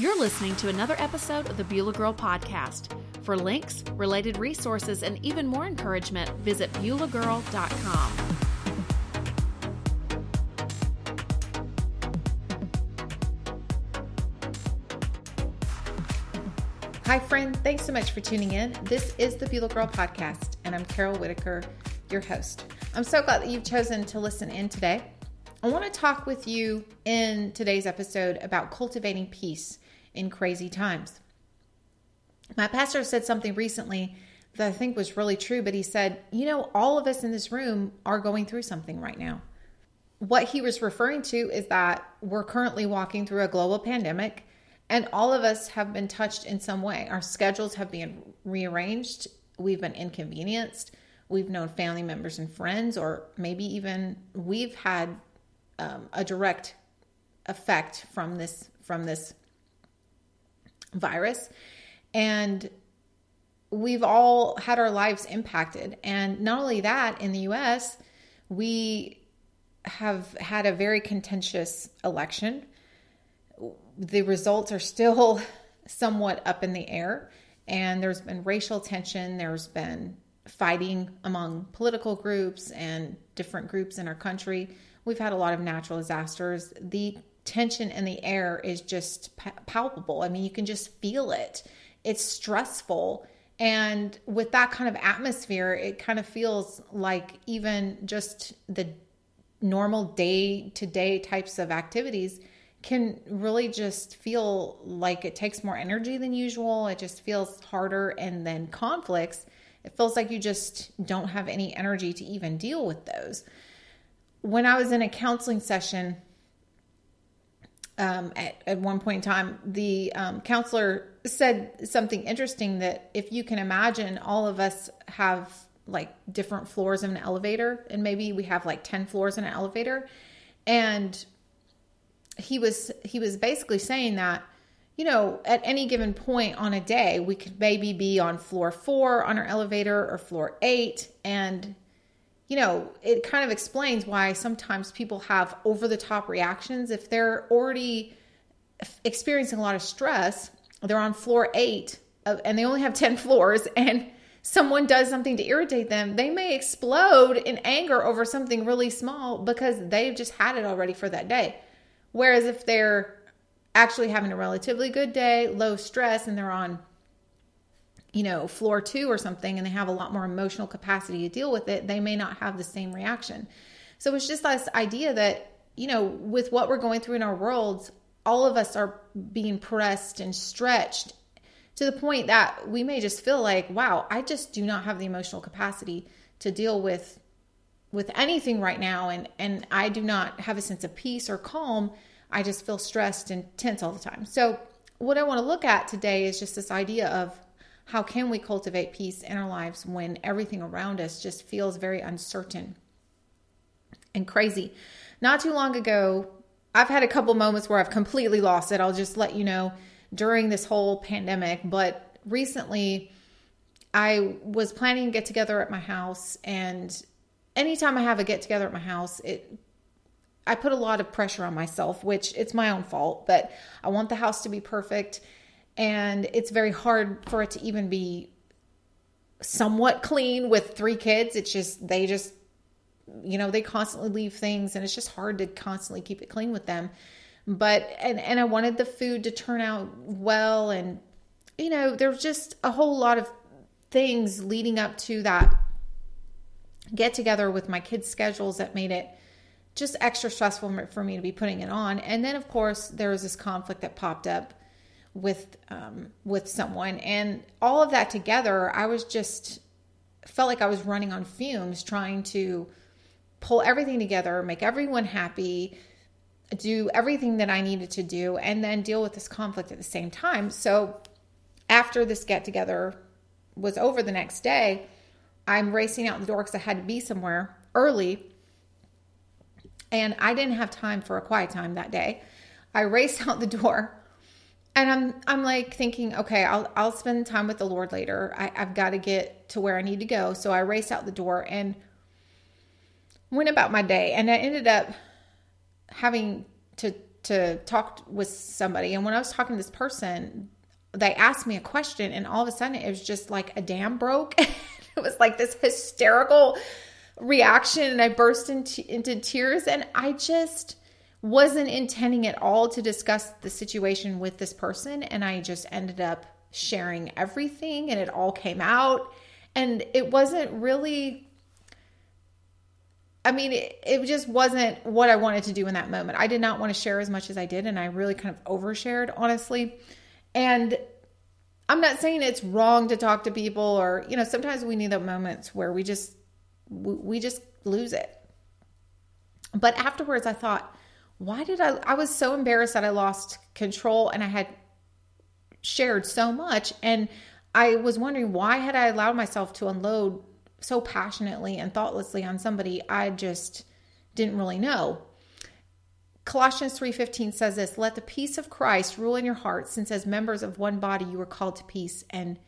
You're listening to another episode of the Beulah Girl Podcast. For links, related resources, and even more encouragement, visit BeulahGirl.com. Hi, friend. Thanks so much for tuning in. This is the Beulah Girl Podcast, and I'm Carol Whitaker, your host. I'm so glad that you've chosen to listen in today. I want to talk with you in today's episode about cultivating peace in crazy times. My pastor said something recently that I think was really true, but he said, You know, all of us in this room are going through something right now. What he was referring to is that we're currently walking through a global pandemic and all of us have been touched in some way. Our schedules have been rearranged. We've been inconvenienced. We've known family members and friends, or maybe even we've had um, a direct effect from this from this virus, and we've all had our lives impacted. And not only that, in the U.S., we have had a very contentious election the results are still somewhat up in the air. And there's been racial tension, there's been fighting among political groups and different groups in our country. We've had a lot of natural disasters. The tension in the air is just palpable. I mean, you can just feel it. It's stressful. And with that kind of atmosphere, it kind of feels like even just the normal day to day types of activities can really just feel like it takes more energy than usual. It just feels harder. And then conflicts, it feels like you just don't have any energy to even deal with those. When I was in a counseling session, um, at, at one point in time, the um, counselor said something interesting that if you can imagine, all of us have like different floors of an elevator, and maybe we have like 10 floors in an elevator. And he was he was basically saying that you know at any given point on a day we could maybe be on floor 4 on our elevator or floor 8 and you know it kind of explains why sometimes people have over the top reactions if they're already experiencing a lot of stress they're on floor 8 and they only have 10 floors and someone does something to irritate them, they may explode in anger over something really small because they've just had it already for that day. Whereas if they're actually having a relatively good day, low stress, and they're on, you know, floor two or something, and they have a lot more emotional capacity to deal with it, they may not have the same reaction. So it's just this idea that, you know, with what we're going through in our worlds, all of us are being pressed and stretched to the point that we may just feel like, wow, I just do not have the emotional capacity to deal with with anything right now and and I do not have a sense of peace or calm. I just feel stressed and tense all the time. So what I want to look at today is just this idea of how can we cultivate peace in our lives when everything around us just feels very uncertain and crazy. Not too long ago, I've had a couple moments where I've completely lost it. I'll just let you know during this whole pandemic, but recently I was planning to get together at my house and anytime I have a get together at my house, it I put a lot of pressure on myself, which it's my own fault, but I want the house to be perfect and it's very hard for it to even be somewhat clean with three kids. It's just they just you know, they constantly leave things and it's just hard to constantly keep it clean with them. But and and I wanted the food to turn out well and you know, there's just a whole lot of things leading up to that get together with my kids' schedules that made it just extra stressful for me to be putting it on. And then, of course, there was this conflict that popped up with um, with someone, and all of that together, I was just felt like I was running on fumes, trying to pull everything together, make everyone happy, do everything that I needed to do, and then deal with this conflict at the same time. So, after this get together was over the next day, I'm racing out the door because I had to be somewhere early. And I didn't have time for a quiet time that day. I raced out the door and I'm I'm like thinking, okay, I'll I'll spend time with the Lord later. I, I've got to get to where I need to go. So I raced out the door and went about my day. And I ended up having to to talk with somebody, and when I was talking to this person, they asked me a question, and all of a sudden it was just like a dam broke. it was like this hysterical reaction, and I burst into into tears, and I just wasn't intending at all to discuss the situation with this person, and I just ended up sharing everything, and it all came out, and it wasn't really I mean, it, it, just wasn't what I wanted to do in that moment. I did not want to share as much as I did, and I really kind of overshared, honestly. And I'm not saying it's wrong to talk to people, or you know, sometimes we need the moments where we just we just lose it. But afterwards, I thought, why did I? I was so embarrassed that I lost control, and I had shared so much, and I was wondering why had I allowed myself to unload so passionately and thoughtlessly on somebody I just didn't really know. Colossians 3:15 says this, "Let the peace of Christ rule in your hearts, since as members of one body you are called to peace and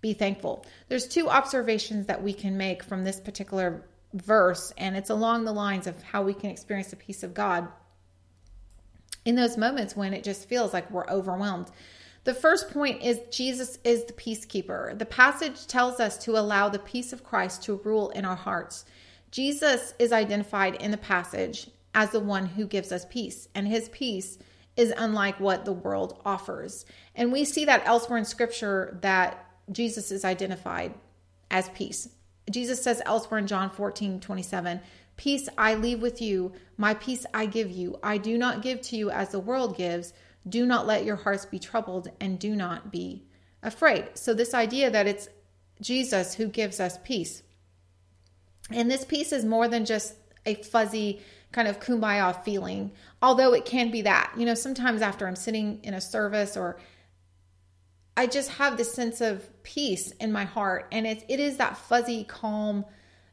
be thankful." There's two observations that we can make from this particular verse and it's along the lines of how we can experience the peace of God in those moments when it just feels like we're overwhelmed. The first point is Jesus is the peacekeeper. The passage tells us to allow the peace of Christ to rule in our hearts. Jesus is identified in the passage as the one who gives us peace, and his peace is unlike what the world offers. And we see that elsewhere in scripture that Jesus is identified as peace. Jesus says elsewhere in John 14 27, Peace I leave with you, my peace I give you. I do not give to you as the world gives. Do not let your hearts be troubled and do not be afraid. So, this idea that it's Jesus who gives us peace. And this peace is more than just a fuzzy kind of kumbaya feeling, although it can be that. You know, sometimes after I'm sitting in a service or I just have this sense of peace in my heart and it, it is that fuzzy calm.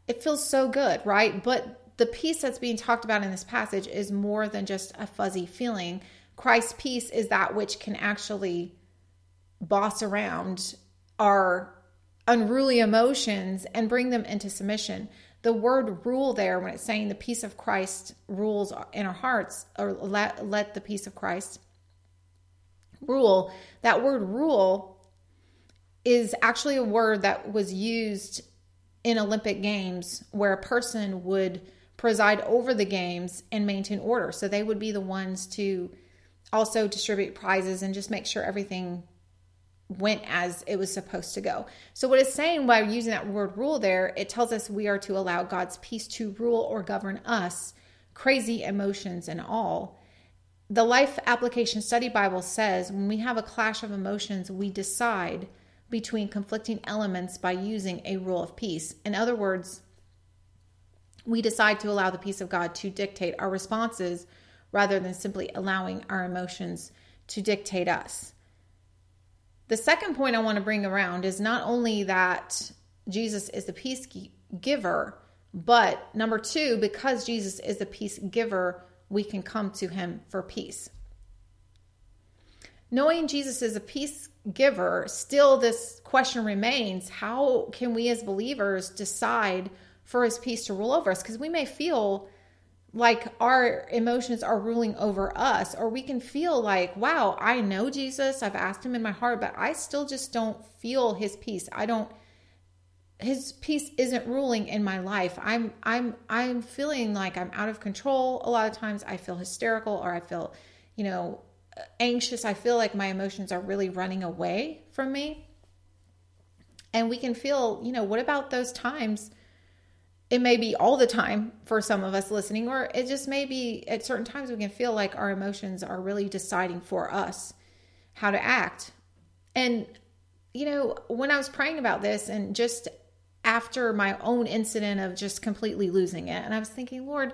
It feels so good, right? But the peace that's being talked about in this passage is more than just a fuzzy feeling. Christ's peace is that which can actually boss around our unruly emotions and bring them into submission. The word rule there, when it's saying the peace of Christ rules in our hearts, or let, let the peace of Christ rule, that word rule is actually a word that was used in Olympic Games where a person would preside over the games and maintain order. So they would be the ones to also distribute prizes and just make sure everything went as it was supposed to go. So, what it's saying by using that word rule there, it tells us we are to allow God's peace to rule or govern us, crazy emotions and all. The Life Application Study Bible says when we have a clash of emotions, we decide between conflicting elements by using a rule of peace. In other words, we decide to allow the peace of God to dictate our responses rather than simply allowing our emotions to dictate us. The second point I want to bring around is not only that Jesus is the peace giver, but number two, because Jesus is the peace giver, we can come to him for peace. Knowing Jesus is a peace giver, still this question remains how can we as believers decide for his peace to rule over us? Because we may feel like our emotions are ruling over us, or we can feel like, wow, I know Jesus, I've asked him in my heart, but I still just don't feel his peace. I don't his peace isn't ruling in my life. I'm I'm I'm feeling like I'm out of control. A lot of times I feel hysterical or I feel, you know, anxious. I feel like my emotions are really running away from me. And we can feel, you know, what about those times it may be all the time for some of us listening, or it just may be at certain times we can feel like our emotions are really deciding for us how to act. And, you know, when I was praying about this and just after my own incident of just completely losing it, and I was thinking, Lord,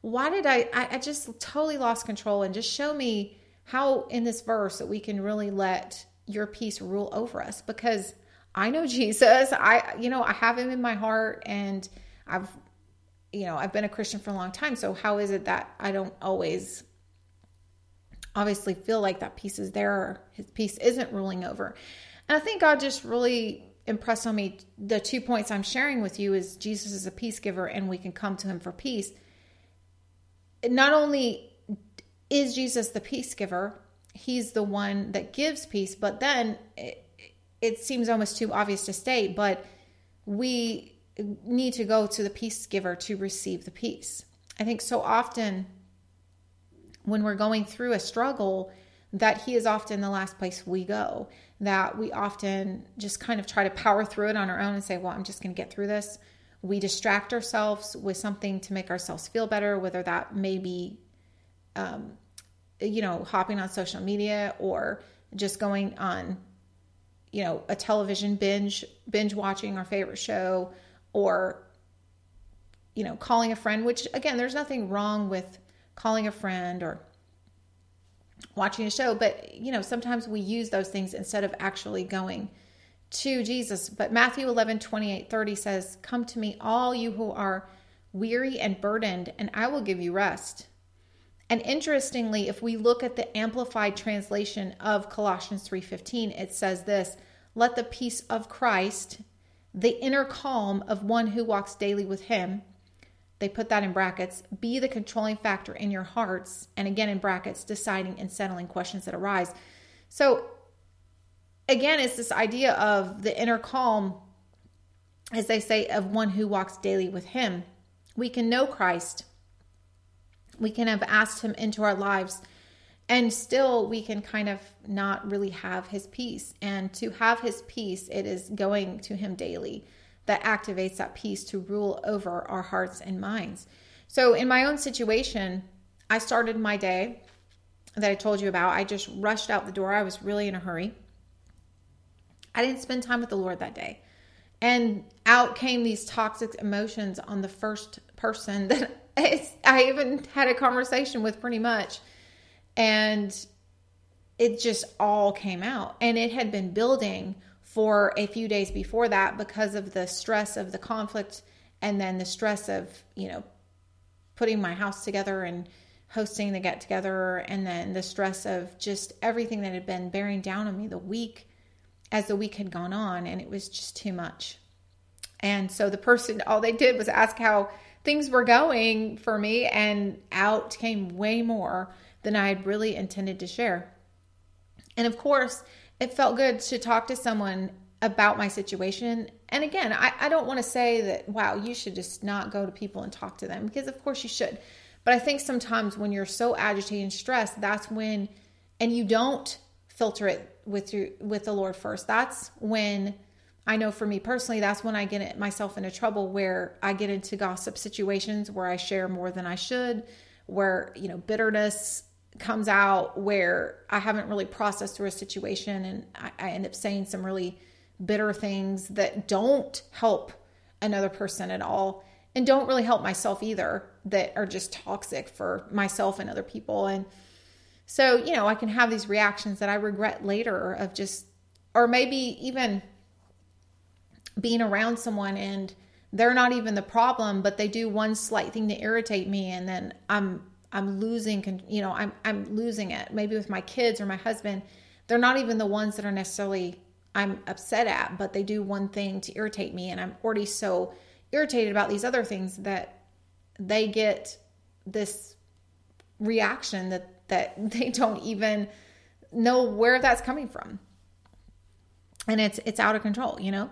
why did I, I, I just totally lost control and just show me how in this verse that we can really let your peace rule over us because I know Jesus. I, you know, I have him in my heart and I've you know, I've been a Christian for a long time, so how is it that I don't always obviously feel like that peace is there his peace isn't ruling over. And I think God just really impressed on me the two points I'm sharing with you is Jesus is a peace giver and we can come to him for peace. Not only is Jesus the peace giver? He's the one that gives peace, but then it, it seems almost too obvious to state, but we need to go to the peace giver to receive the peace. I think so often when we're going through a struggle, that he is often the last place we go, that we often just kind of try to power through it on our own and say, well, I'm just going to get through this. We distract ourselves with something to make ourselves feel better, whether that may be, um, you know, hopping on social media or just going on, you know, a television binge, binge watching our favorite show or, you know, calling a friend, which again, there's nothing wrong with calling a friend or watching a show. But, you know, sometimes we use those things instead of actually going to Jesus. But Matthew 11, 28, 30 says, Come to me, all you who are weary and burdened, and I will give you rest. And interestingly, if we look at the amplified translation of Colossians 3:15, it says this, "Let the peace of Christ, the inner calm of one who walks daily with him, they put that in brackets, be the controlling factor in your hearts, and again in brackets, deciding and settling questions that arise. So, again, it's this idea of the inner calm, as they say, of one who walks daily with Him. We can know Christ, we can have asked Him into our lives, and still we can kind of not really have His peace. And to have His peace, it is going to Him daily that activates that peace to rule over our hearts and minds. So, in my own situation, I started my day that I told you about. I just rushed out the door. I was really in a hurry. I didn't spend time with the Lord that day. And out came these toxic emotions on the first person that I even had a conversation with, pretty much. And it just all came out. And it had been building for a few days before that because of the stress of the conflict and then the stress of, you know, putting my house together and hosting the get together and then the stress of just everything that had been bearing down on me the week as the week had gone on and it was just too much. And so the person all they did was ask how things were going for me and out came way more than I had really intended to share. And of course, it felt good to talk to someone about my situation. And again, I, I don't want to say that, wow, you should just not go to people and talk to them because, of course, you should. But I think sometimes when you're so agitated and stressed, that's when, and you don't filter it with your with the Lord first. That's when I know for me personally, that's when I get myself into trouble where I get into gossip situations where I share more than I should, where you know bitterness comes out where I haven't really processed through a situation and I, I, end up saying some really bitter things that don't help another person at all and don't really help myself either that are just toxic for myself and other people. And so you know I can have these reactions that I regret later of just or maybe even being around someone and they're not even the problem but they do one slight thing to irritate me and then I'm I'm losing, you know, I'm I'm losing it. Maybe with my kids or my husband, they're not even the ones that are necessarily I'm upset at, but they do one thing to irritate me, and I'm already so irritated about these other things that they get this reaction that that they don't even know where that's coming from, and it's it's out of control, you know.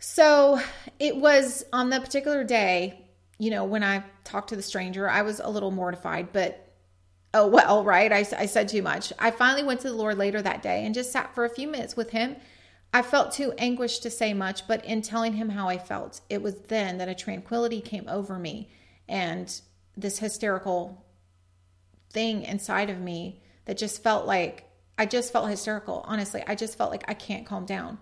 So it was on the particular day you know, when I talked to the stranger, I was a little mortified, but oh well, right? I, I said too much. I finally went to the Lord later that day and just sat for a few minutes with him. I felt too anguished to say much, but in telling him how I felt, it was then that a tranquility came over me and this hysterical thing inside of me that just felt like I just felt hysterical. Honestly, I just felt like I can't calm down.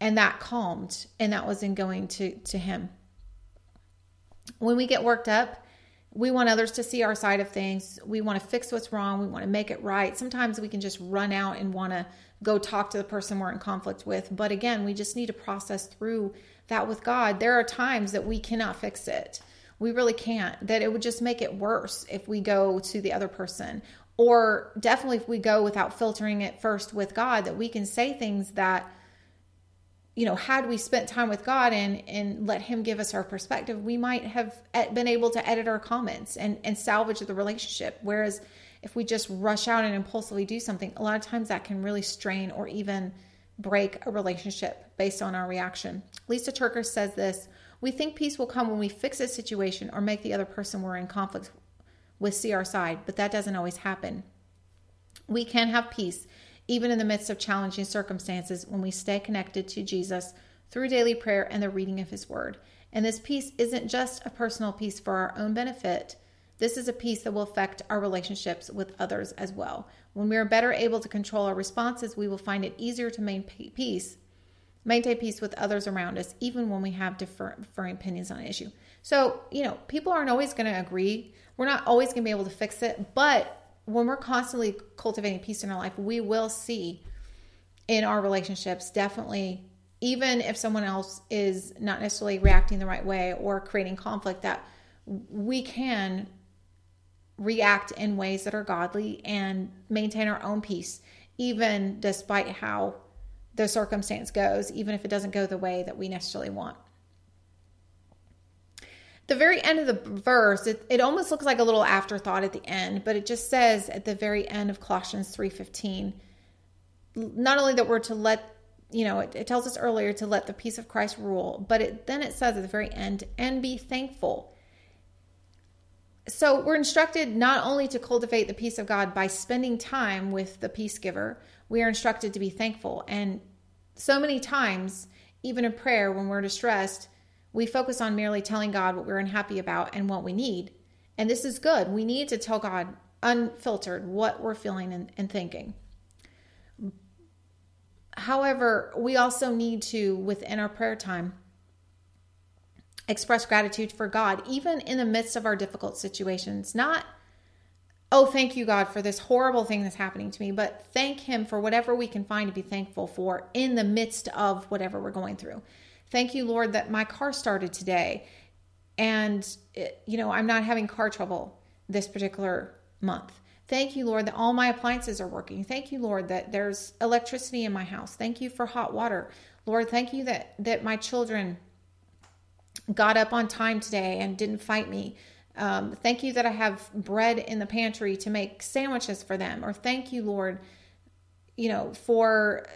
And that calmed, and that was in going to to him when we get worked up, we want others to see our side of things. We want to fix what's wrong. We want to make it right. Sometimes we can just run out and want to go talk to the person we're in conflict with. But again, we just need to process through that with God. There are times that we cannot fix it. We really can't. That it would just make it worse if we go to the other person. Or definitely if we go without filtering it first with God, that we can say things that you know, had we spent time with God and and let Him give us our perspective, we might have been able to edit our comments and and salvage the relationship. Whereas if we just rush out and impulsively do something, a lot of times that can really strain or even break a relationship based on our reaction. Lysa TerKeurst says this We think peace will come when we fix a situation or make the other person we're in conflict with see our side, but that doesn't always happen. We can have peace even in the midst of challenging circumstances when we stay connected to Jesus through daily prayer and the reading of his word. And this peace isn't just a personal peace for our own benefit. This is a peace that will affect our relationships with others as well. When we are better able to control our responses, we will find it easier to maintain peace, maintain peace with others around us, even when we have differing opinions on an issue. So, you know, people aren't always going to agree. We're not always going to be able to fix it, but when we're constantly cultivating peace in our life, we will see in our relationships definitely even if someone else is not necessarily reacting the right way or creating conflict that we can react in ways that are godly and maintain our own peace even despite how the circumstance goes even if it doesn't go the way that we necessarily want the very end of the verse, it, it almost looks like a little afterthought at the end, but it just says at the very end of Colossians 3:15, not only that we're to let, you know, it, it tells us earlier to let the peace of Christ rule, but it, then it says at the very end, and be thankful. So we're instructed not only to cultivate the peace of God by spending time with the peace giver, we are instructed to be thankful. And so many times, even in prayer, when we're distressed, we focus on merely telling God what we're unhappy about and what we need. And this is good. We need to tell God unfiltered what we're feeling and, and thinking. However, we also need to, within our prayer time, express gratitude for God, even in the midst of our difficult situations. Not, oh, thank you, God, for this horrible thing that's happening to me, but thank Him for whatever we can find to be thankful for in the midst of whatever we're going through. Thank you, Lord, that my car started today. And, it, you know, I'm not having car trouble this particular month. Thank you, Lord, that all my appliances are working. Thank you, Lord, that there's electricity in my house. Thank you for hot water. Lord, thank you that, that my children got up on time today and didn't fight me. Um, thank you that I have bread in the pantry to make sandwiches for them. Or thank you, Lord, you know, for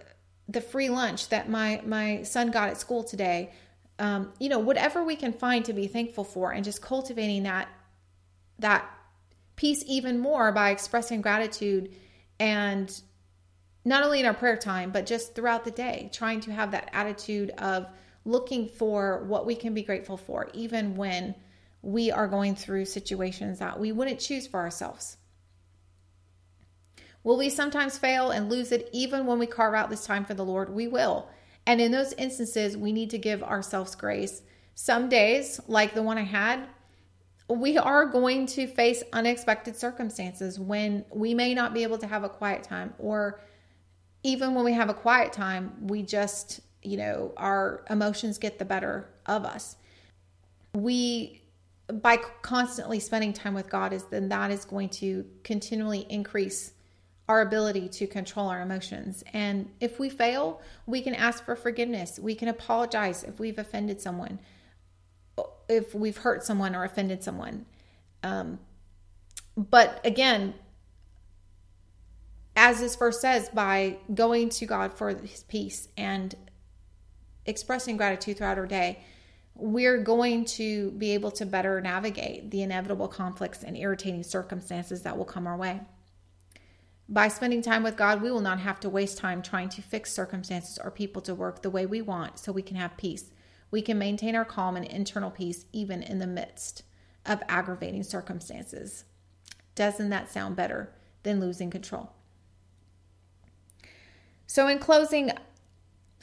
the free lunch that my my son got at school today um, you know whatever we can find to be thankful for and just cultivating that that peace even more by expressing gratitude and not only in our prayer time but just throughout the day trying to have that attitude of looking for what we can be grateful for even when we are going through situations that we wouldn't choose for ourselves Will we sometimes fail and lose it even when we carve out this time for the Lord? We will. And in those instances, we need to give ourselves grace. Some days, like the one I had, we are going to face unexpected circumstances when we may not be able to have a quiet time, or even when we have a quiet time, we just, you know, our emotions get the better of us. We, by constantly spending time with God, is then that is going to continually increase our ability to control our emotions. And if we fail, we can ask for forgiveness. We can apologize if we've offended someone, if we've hurt someone or offended someone. Um, but again, as this verse says, by going to God for his peace and expressing gratitude throughout our day, we're going to be able to better navigate the inevitable conflicts and irritating circumstances that will come our way. By spending time with God, we will not have to waste time trying to fix circumstances or people to work the way we want so we can have peace. We can maintain our calm and internal peace even in the midst of aggravating circumstances. Doesn't that sound better than losing control? So, in closing,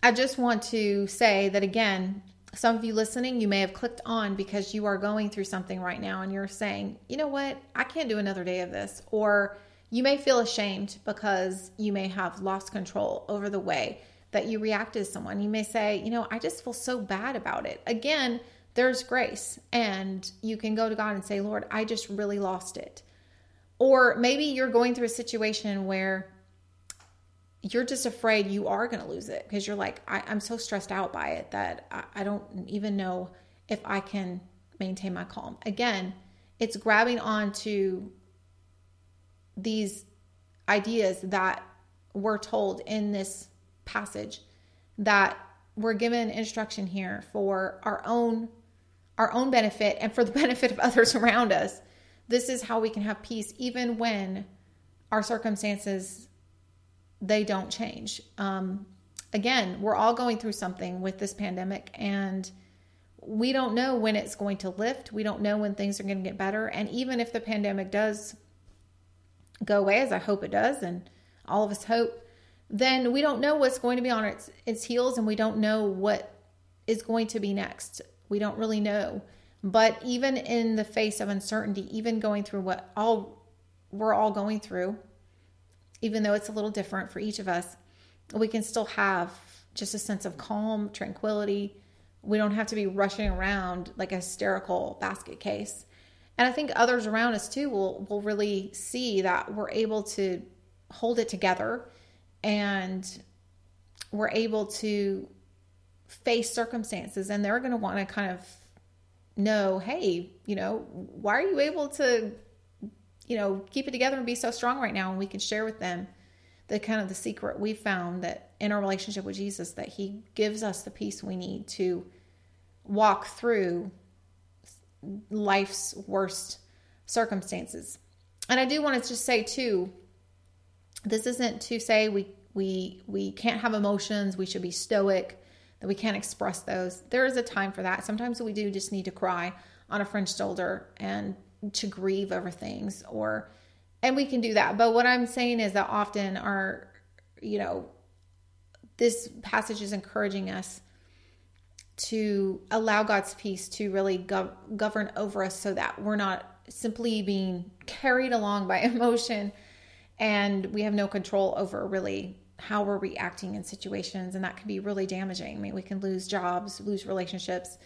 I just want to say that again, some of you listening, you may have clicked on because you are going through something right now and you're saying, you know what, I can't do another day of this. Or you may feel ashamed because you may have lost control over the way that you reacted to someone. You may say, you know, I just feel so bad about it. Again, there's grace, and you can go to God and say, Lord, I just really lost it. Or maybe you're going through a situation where you're just afraid you are going to lose it because you're like, I, am so stressed out by it that I, I don't even know if I can maintain my calm. Again, it's grabbing onto these ideas that we're told in this passage that we're given instruction here for our own our own benefit and for the benefit of others around us. This is how we can have peace even when our circumstances they don't change. Um, again, we're all going through something with this pandemic and we don't know when it's going to lift. We don't know when things are going to get better. And even if the pandemic does go away, as I hope it does, and all of us hope, then we don't know what's going to be on its, its heels and we don't know what is going to be next. We don't really know. But even in the face of uncertainty, even going through what all we're all going through, even though it's a little different for each of us, we can still have just a sense of calm, tranquility. We don't have to be rushing around like a hysterical basket case. And I think others around us too will will really see that we're able to hold it together and we're able to face circumstances. And they're going to want to kind of know, hey, you know, why are you able to you know, keep it together and be so strong right now? And we can share with them the kind of the secret we found that in our relationship with Jesus that he gives us the peace we need to walk through life's worst circumstances. And I do want to just say too, this isn't to say we we we can't have emotions, we should be stoic, that we can't express those. There is a time for that. Sometimes we do just need to cry on a friend's shoulder and to grieve over things or and we can do that. But what I'm saying is that often our you know this passage is encouraging us to allow God's peace to really gov- govern over us so that we're not simply being carried along by emotion and we have no control over really how we're reacting in situations. And that can be really damaging. I mean we can lose jobs lose relationships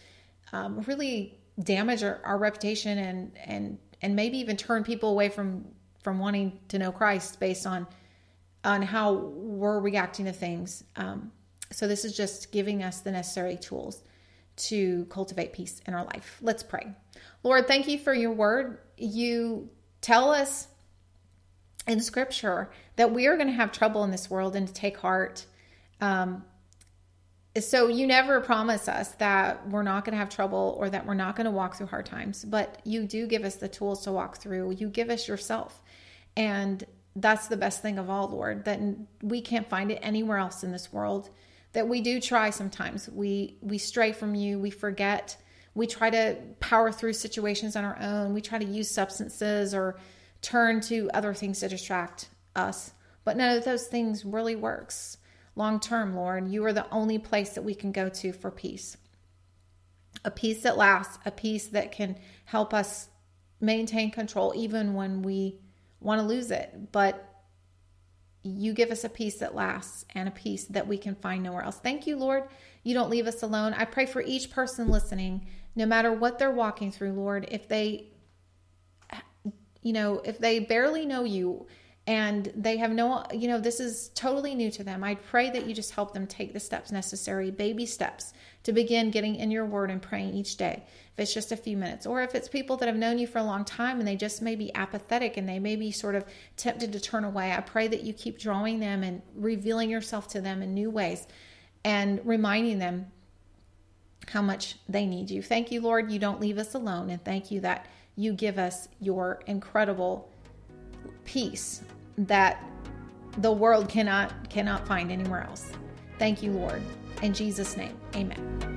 um, really damage our, our reputation and and and maybe even turn people away from from wanting to know christ based on on how we're reacting to things. Um, so this is just giving us the necessary tools to cultivate peace in our life let's pray lord thank you for your word you tell us in scripture that we are going to have trouble in this world and to take heart. Um, so you never promise us that we're not going to have trouble or that we're not going to walk through hard times, but you do give us the tools to walk through. You give us yourself. And that's the best thing of all, Lord, that we can't find it anywhere else in this world. That we do try sometimes. We we stray from you, we forget. We try to power through situations on our own. We try to use substances or turn to other things to distract us. But none of those things really works long term, Lord. You are the only place that we can go to for peace. A peace that lasts, a peace that can help us maintain control even when we want to lose it. But you give us a peace that lasts and a peace that we can find nowhere else. Thank you, Lord. You don't leave us alone. I pray for each person listening, no matter what they're walking through, Lord, if they you know, if they barely know you and they have no, you know, this is totally new to them, I pray that you just help them take the steps necessary, baby steps, to begin getting in your word and praying each day. If it's just a few minutes, or if it's people that have known you for a long time and they just may be apathetic and they may be sort of tempted to turn away, I pray that you keep drawing them and revealing yourself to them in new ways and reminding them how much they need you. Thank you, Lord, you don't leave us alone. And thank you that you give us your incredible peace that the world cannot cannot find anywhere else. Thank you, Lord. In Jesus' name, amen.